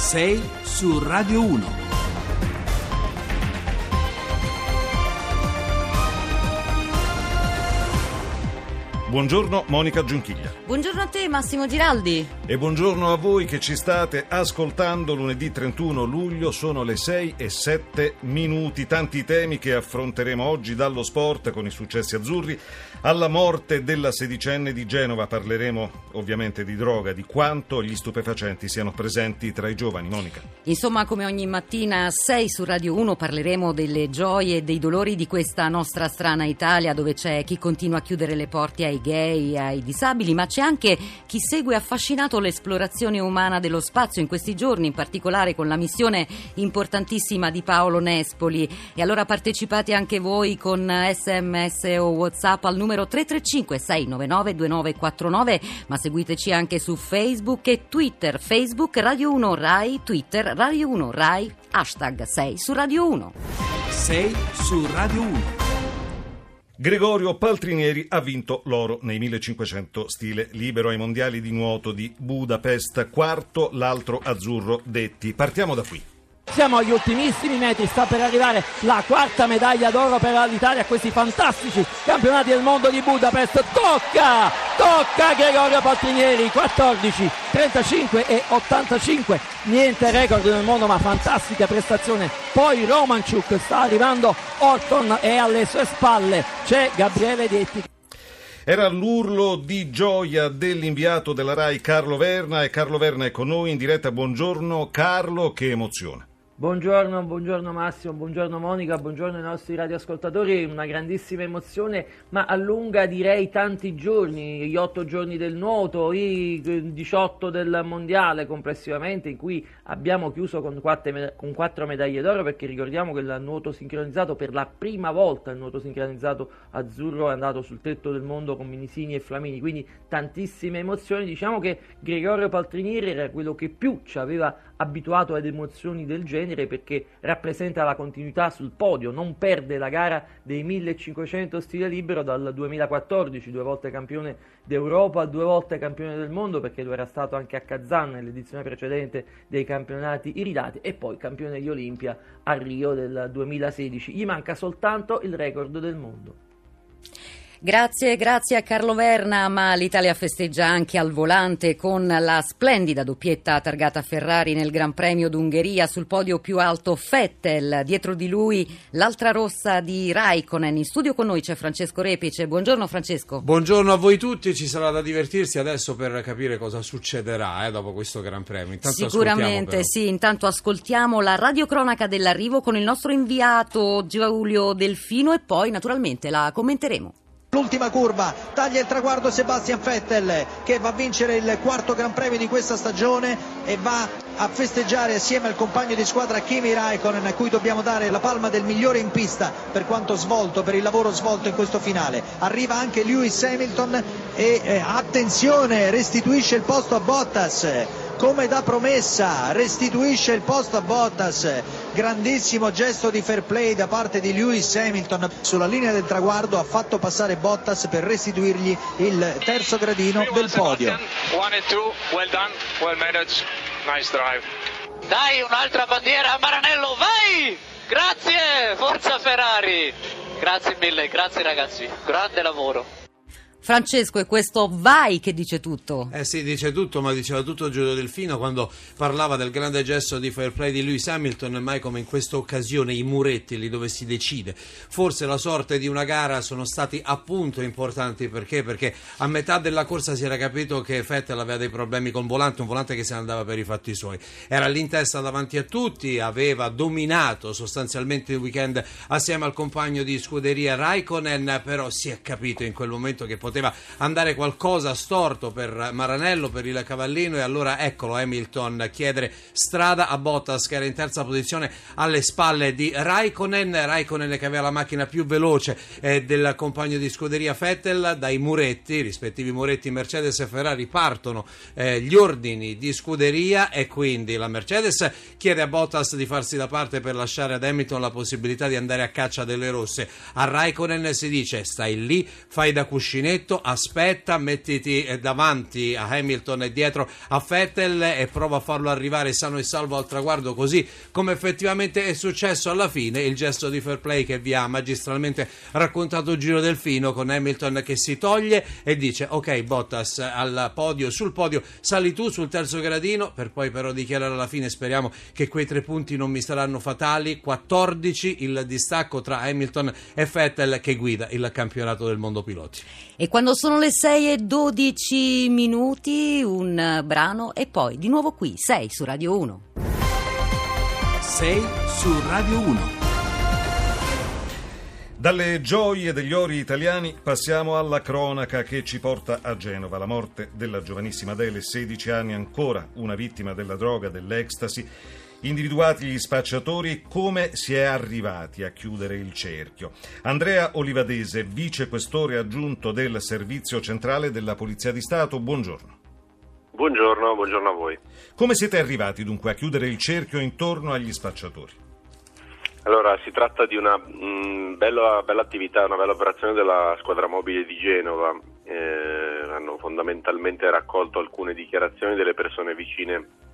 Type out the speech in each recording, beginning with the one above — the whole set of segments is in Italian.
6 su Radio 1. Buongiorno Monica Giunchiglia. Buongiorno a te Massimo Giraldi. E buongiorno a voi che ci state ascoltando lunedì 31 luglio, sono le 6 e 7 minuti. Tanti temi che affronteremo oggi dallo sport con i successi azzurri alla morte della sedicenne di Genova. Parleremo ovviamente di droga, di quanto gli stupefacenti siano presenti tra i giovani. Monica. Insomma, come ogni mattina a 6 su Radio 1 parleremo delle gioie e dei dolori di questa nostra strana Italia dove c'è chi continua a chiudere le porte ai gay, ai disabili, ma c'è anche chi segue affascinato l'esplorazione umana dello spazio in questi giorni, in particolare con la missione importantissima di Paolo Nespoli. E allora partecipate anche voi con sms o whatsapp al numero 335 699 2949, ma seguiteci anche su Facebook e Twitter, Facebook Radio 1 Rai, Twitter Radio 1 Rai, hashtag 6 su Radio 1. 6 su Radio 1. Gregorio Paltrinieri ha vinto l'oro nei 1500 stile libero ai mondiali di nuoto di Budapest, quarto l'altro azzurro Detti. Partiamo da qui. Siamo agli ultimissimi metri, sta per arrivare la quarta medaglia d'oro per l'Italia a questi fantastici campionati del mondo di Budapest. Tocca! Tocca Gregorio Paltrinieri, 14, 35 e 85. Niente record nel mondo, ma fantastica prestazione. Poi Romanchuk sta arrivando, Orton e alle sue spalle c'è Gabriele Detti. Era l'urlo di gioia dell'inviato della RAI Carlo Verna e Carlo Verna è con noi in diretta. Buongiorno Carlo, che emozione. Buongiorno, buongiorno Massimo, buongiorno Monica, buongiorno ai nostri radioascoltatori, una grandissima emozione, ma allunga direi tanti giorni, gli otto giorni del nuoto, i 18 del mondiale complessivamente, in cui abbiamo chiuso con quattro medaglie d'oro, perché ricordiamo che il nuoto sincronizzato, per la prima volta il nuoto sincronizzato azzurro è andato sul tetto del mondo con Minisini e Flamini, quindi tantissime emozioni, diciamo che Gregorio Paltrinieri era quello che più ci aveva abituato ad emozioni del genere perché rappresenta la continuità sul podio, non perde la gara dei 1500 stile libero dal 2014, due volte campione d'Europa, due volte campione del mondo perché lo era stato anche a Kazan nell'edizione precedente dei campionati iridati e poi campione di Olimpia a Rio del 2016. Gli manca soltanto il record del mondo. Grazie, grazie a Carlo Verna, ma l'Italia festeggia anche al volante con la splendida doppietta targata Ferrari nel Gran Premio d'Ungheria sul podio più alto Fettel, dietro di lui l'altra rossa di Raikkonen. In studio con noi c'è Francesco Repice. Buongiorno Francesco. Buongiorno a voi tutti, ci sarà da divertirsi adesso per capire cosa succederà eh, dopo questo Gran Premio. Intanto Sicuramente sì, intanto ascoltiamo la radiocronaca dell'arrivo con il nostro inviato Giulio Delfino e poi naturalmente la commenteremo. L'ultima curva, taglia il traguardo Sebastian Vettel che va a vincere il quarto Gran Premio di questa stagione e va a festeggiare assieme al compagno di squadra Kimi Raikkonen a cui dobbiamo dare la palma del migliore in pista per quanto svolto, per il lavoro svolto in questo finale. Arriva anche Lewis Hamilton e eh, attenzione, restituisce il posto a Bottas come da promessa, restituisce il posto a Bottas, grandissimo gesto di fair play da parte di Lewis Hamilton sulla linea del traguardo, ha fatto passare Bottas per restituirgli il terzo gradino del podio. Dai un'altra bandiera a Maranello, vai! Grazie, forza Ferrari! Grazie mille, grazie ragazzi, grande lavoro. Francesco, è questo vai che dice tutto. Eh sì, dice tutto, ma diceva tutto Giulio Delfino quando parlava del grande gesto di fair play di Lewis Hamilton, mai come in questa occasione i muretti lì dove si decide. Forse la sorte di una gara sono stati appunto importanti perché? Perché a metà della corsa si era capito che Vettel aveva dei problemi con il volante, un volante che se ne andava per i fatti suoi. Era lì in testa davanti a tutti, aveva dominato sostanzialmente il weekend assieme al compagno di scuderia Raikkonen, però si è capito in quel momento che poteva poteva andare qualcosa storto per Maranello, per il cavallino e allora eccolo Hamilton chiedere strada a Bottas che era in terza posizione alle spalle di Raikkonen, Raikkonen che aveva la macchina più veloce eh, del compagno di scuderia Vettel, dai muretti, rispettivi muretti Mercedes e Ferrari partono eh, gli ordini di scuderia e quindi la Mercedes chiede a Bottas di farsi da parte per lasciare ad Hamilton la possibilità di andare a caccia delle rosse. A Raikkonen si dice stai lì, fai da cuscinetto detto aspetta, mettiti eh, davanti a Hamilton e dietro a Vettel e prova a farlo arrivare sano e salvo al traguardo così come effettivamente è successo alla fine, il gesto di fair play che vi ha magistralmente raccontato Giro Delfino con Hamilton che si toglie e dice ok Bottas al podio, sul podio sali tu sul terzo gradino per poi però dichiarare alla fine speriamo che quei tre punti non mi saranno fatali, 14 il distacco tra Hamilton e Vettel che guida il campionato del mondo piloti. E quando sono le 6 e 12 minuti un brano e poi di nuovo qui 6 su Radio 1. 6 su Radio 1. Dalle gioie degli ori italiani passiamo alla cronaca che ci porta a Genova. La morte della giovanissima Adele, 16 anni ancora, una vittima della droga, dell'ecstasy. Individuati gli spacciatori, come si è arrivati a chiudere il cerchio? Andrea Olivadese, vicequestore aggiunto del Servizio Centrale della Polizia di Stato, buongiorno. Buongiorno, buongiorno a voi. Come siete arrivati dunque a chiudere il cerchio intorno agli spacciatori? Allora, si tratta di una mh, bella, bella, attività, una bella operazione della squadra mobile di Genova. Eh, hanno fondamentalmente raccolto alcune dichiarazioni delle persone vicine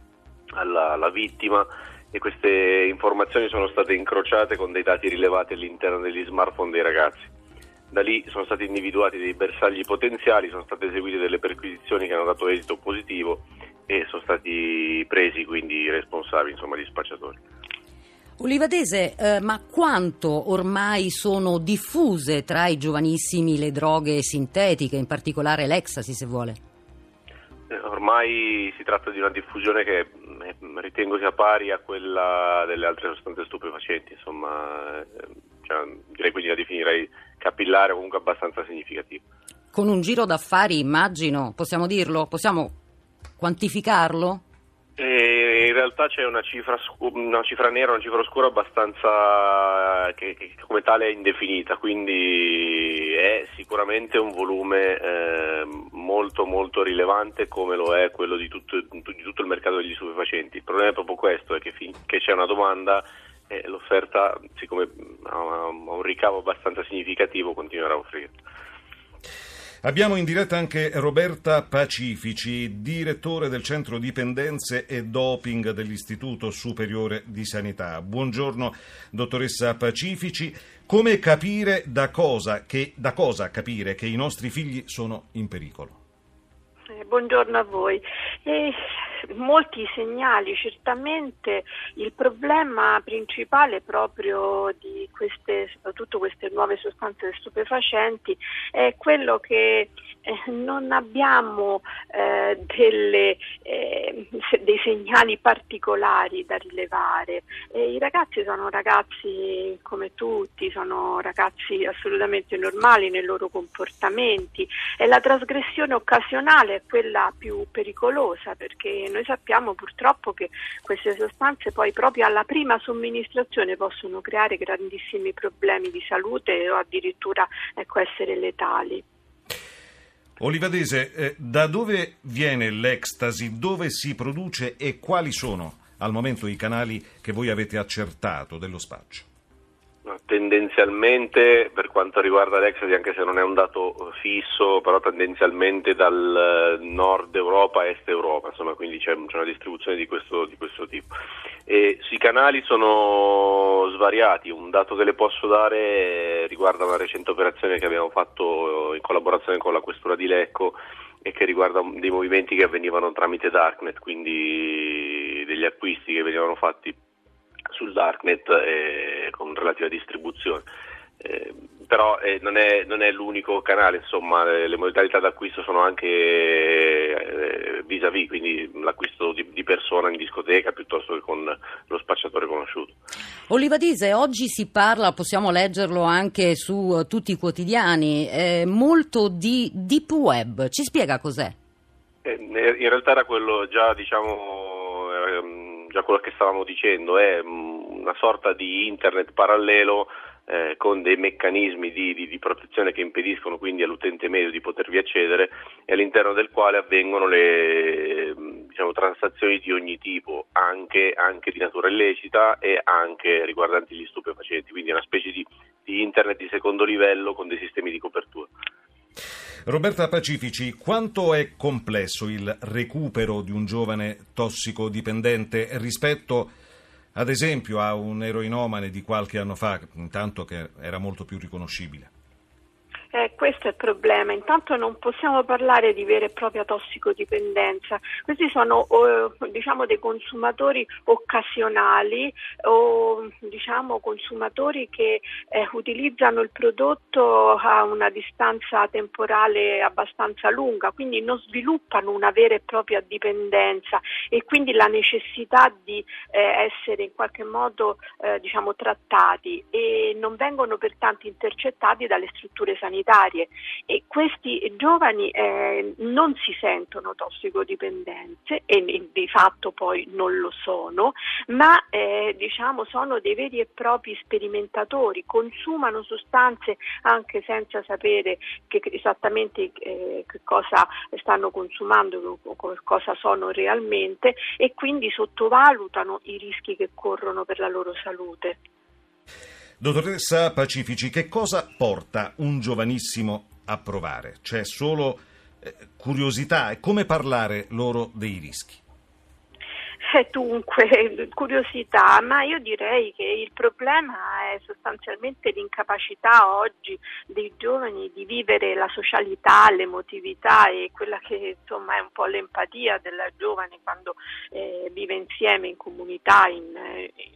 alla, alla, vittima e queste informazioni sono state incrociate con dei dati rilevati all'interno degli smartphone dei ragazzi. Da lì sono stati individuati dei bersagli potenziali, sono state eseguite delle perquisizioni che hanno dato esito positivo e sono stati presi quindi i responsabili, insomma, gli spacciatori. Olivadese, eh, ma quanto ormai sono diffuse tra i giovanissimi le droghe sintetiche, in particolare l'ecstasy se vuole? Eh, ormai si tratta di una diffusione che ritengo sia pari a quella delle altre sostanze stupefacenti, insomma, eh, cioè, direi quindi la definirei capillare o comunque abbastanza significativa. Con un giro d'affari, immagino, possiamo dirlo? Possiamo quantificarlo? E in realtà c'è una cifra, una cifra, nera, una cifra oscura abbastanza che, che, come tale è indefinita, quindi è sicuramente un volume eh, molto molto rilevante come lo è quello di tutto, di tutto, il mercato degli stupefacenti. Il problema è proprio questo, è che finché c'è una domanda eh, l'offerta, siccome ha un ricavo abbastanza significativo, continuerà a offrire. Abbiamo in diretta anche Roberta Pacifici, direttore del Centro Dipendenze e Doping dell'Istituto Superiore di Sanità. Buongiorno, dottoressa Pacifici. Come capire da cosa, che, da cosa capire che i nostri figli sono in pericolo? Eh, buongiorno a voi. Eh, molti segnali, certamente il problema principale proprio di queste, soprattutto queste nuove sostanze stupefacenti è quello che eh, non abbiamo eh, delle, eh, dei segnali particolari da rilevare. I ragazzi sono ragazzi come tutti, sono ragazzi assolutamente normali nei loro comportamenti e la trasgressione occasionale è quella più pericolosa perché noi sappiamo purtroppo che queste sostanze poi proprio alla prima somministrazione possono creare grandissimi problemi di salute o addirittura ecco, essere letali. Olivadese, eh, da dove viene l'ecstasy, dove si produce e quali sono al momento i canali che voi avete accertato dello spaccio? Tendenzialmente, per quanto riguarda l'Exasi, anche se non è un dato fisso, però tendenzialmente dal nord Europa a est Europa, insomma, quindi c'è, c'è una distribuzione di questo, di questo tipo. E sui canali sono svariati, un dato che le posso dare riguarda una recente operazione che abbiamo fatto in collaborazione con la Questura di Lecco e che riguarda dei movimenti che avvenivano tramite Darknet, quindi degli acquisti che venivano fatti sul darknet eh, con relativa distribuzione. Eh, però eh, non, è, non, è, l'unico canale, insomma, le, le modalità d'acquisto sono anche eh, vis-à-vis, quindi l'acquisto di, di, persona in discoteca piuttosto che con lo spacciatore conosciuto. Olivadise, oggi si parla, possiamo leggerlo anche su uh, tutti i quotidiani, eh, molto di deep web, ci spiega cos'è? Eh, in realtà era quello già, diciamo, già quello che stavamo dicendo, è mm, una sorta di internet parallelo eh, con dei meccanismi di, di, di, protezione che impediscono quindi all'utente medio di potervi accedere e all'interno del quale avvengono le mm, diciamo, transazioni di ogni tipo, anche, anche, di natura illecita e anche riguardanti gli stupefacenti, quindi una specie di, di internet di secondo livello con dei sistemi di copertura. Roberta Pacifici, quanto è complesso il recupero di un giovane tossicodipendente rispetto ad esempio a un eroinomane di qualche anno fa, intanto che era molto più riconoscibile? Eh, questo è il problema. Intanto non possiamo parlare di vera e propria tossicodipendenza. Questi sono eh, diciamo dei consumatori occasionali o diciamo consumatori che eh, utilizzano il prodotto a una distanza temporale abbastanza lunga, quindi non sviluppano una vera e propria dipendenza e quindi la necessità di eh, essere in qualche modo eh, diciamo trattati e non vengono pertanto intercettati dalle strutture sanitarie sanitarie e questi giovani eh, non si sentono tossicodipendenze e di fatto poi non lo sono, ma eh, diciamo sono dei veri e propri sperimentatori, consumano sostanze anche senza sapere che, esattamente eh, che cosa stanno consumando, cosa sono realmente e quindi sottovalutano i rischi che corrono per la loro salute. Dottoressa Pacifici, che cosa porta un giovanissimo a provare? C'è solo eh, curiosità e come parlare loro dei rischi? Eh, dunque, curiosità, ma io direi che il problema è sostanzialmente l'incapacità oggi dei giovani di vivere la socialità, l'emotività e quella che insomma è un po' l'empatia del giovane quando eh, vive insieme in comunità, in, in in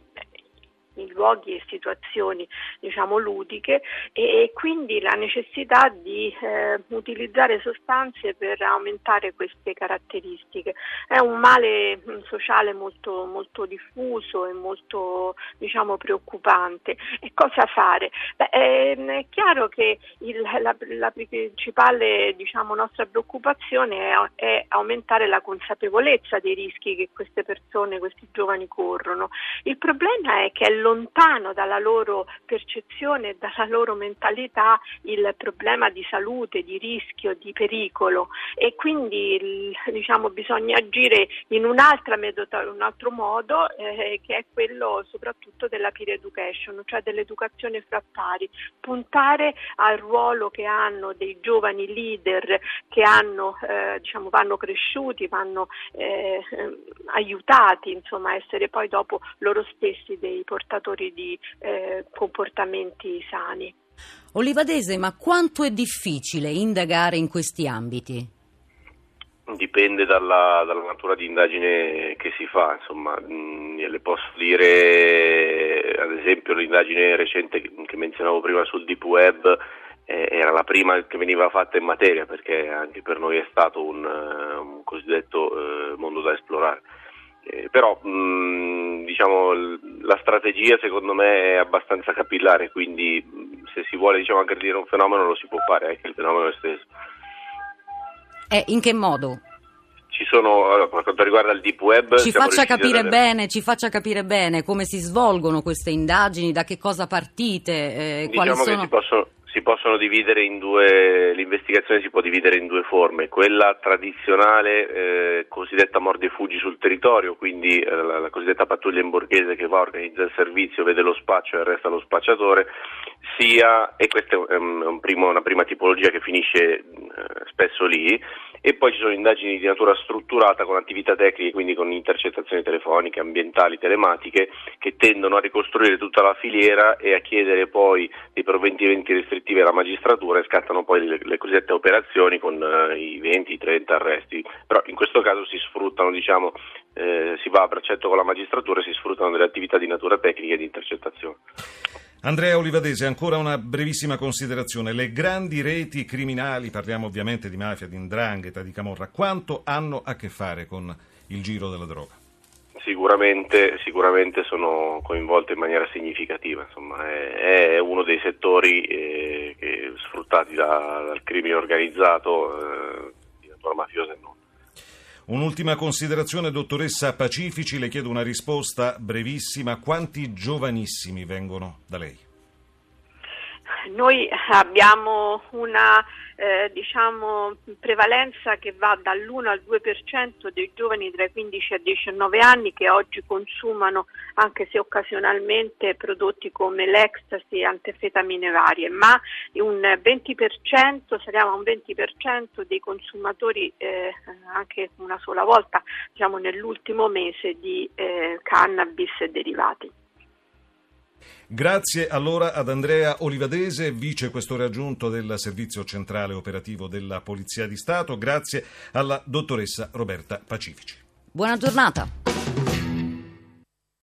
luoghi e situazioni diciamo ludiche e, quindi la necessità di eh, utilizzare sostanze per aumentare queste caratteristiche. È un male mm, sociale molto, molto diffuso e molto diciamo, preoccupante. E cosa fare? Beh, ehm, è chiaro che il, la, la, principale diciamo, nostra preoccupazione è, è aumentare la consapevolezza dei rischi che queste persone, questi giovani corrono. Il problema è che è lontano dalla loro percezione e dalla loro mentalità il problema di salute, di rischio, di pericolo. E quindi diciamo, bisogna agire in un'altra metoda, un altro modo eh, che è quello soprattutto della peer education, cioè dell'educazione fra pari, puntare al ruolo che hanno dei giovani leader che hanno, eh, diciamo, vanno cresciuti, vanno eh, aiutati insomma, a essere poi dopo loro stessi dei portatori portatori di eh, comportamenti sani. Olivadese, ma quanto è difficile indagare in questi ambiti? Dipende dalla, dalla natura di indagine che si fa, insomma, mh, mm, le posso dire ad esempio l'indagine recente che menzionavo prima sul deep web eh, era la prima che veniva fatta in materia perché anche per noi è stato un, un cosiddetto eh, mondo da esplorare. Eh, però mh, mm, diciamo, la strategia secondo me è abbastanza capillare, quindi se si vuole diciamo, aggredire un fenomeno lo si può fare anche il fenomeno è stesso. Eh, in che modo? Ci sono, allora, per quanto riguarda il deep web... Ci faccia, capire bene, ci faccia capire bene come si svolgono queste indagini, da che cosa partite, eh, diciamo quali sono... Possono, si possono dividere in due, l'investigazione si può dividere in due forme, quella tradizionale eh, cosiddetta mordi e fuggi sul territorio, quindi eh, la, la, cosiddetta pattuglia in borghese che va a organizzare il servizio, vede lo spaccio e arresta lo spacciatore, sia, e questa è un, un primo, una prima tipologia che finisce eh, spesso lì, e poi ci sono indagini di natura strutturata con attività tecniche, quindi con intercettazioni telefoniche, ambientali, telematiche, che tendono a ricostruire tutta la filiera e a chiedere poi dei provvedimenti restrittivi alla magistratura e scattano poi le, le cosiddette operazioni con eh, i 20-30 arresti. Però in questo caso si sfruttano, diciamo, eh, si va a braccetto con la magistratura e si sfruttano delle attività di natura tecnica e di intercettazione. Andrea Olivadese, ancora una brevissima considerazione. Le grandi reti criminali, parliamo ovviamente di mafia, di indrangheta, di camorra, quanto hanno a che fare con il giro della droga? Sicuramente, sicuramente sono coinvolte in maniera significativa, Insomma, è, è, uno dei settori eh, sfruttati da, dal crimine organizzato eh, di natura mafiosa e non. Un'ultima considerazione, dottoressa Pacifici, le chiedo una risposta brevissima. Quanti giovanissimi vengono da lei? Noi abbiamo una eh, diciamo, prevalenza che va dall'1 al 2% dei giovani tra i 15 e i 19 anni che oggi consumano, anche se occasionalmente, prodotti come l'ecstasy e anfetamine varie, ma un 20%, saliamo a un 20% dei consumatori eh, anche una sola volta, diciamo nell'ultimo mese, di eh, cannabis e derivati. Grazie allora ad Andrea Olivadese, vice questore aggiunto del Servizio Centrale Operativo della Polizia di Stato. Grazie alla dottoressa Roberta Pacifici. Buona giornata.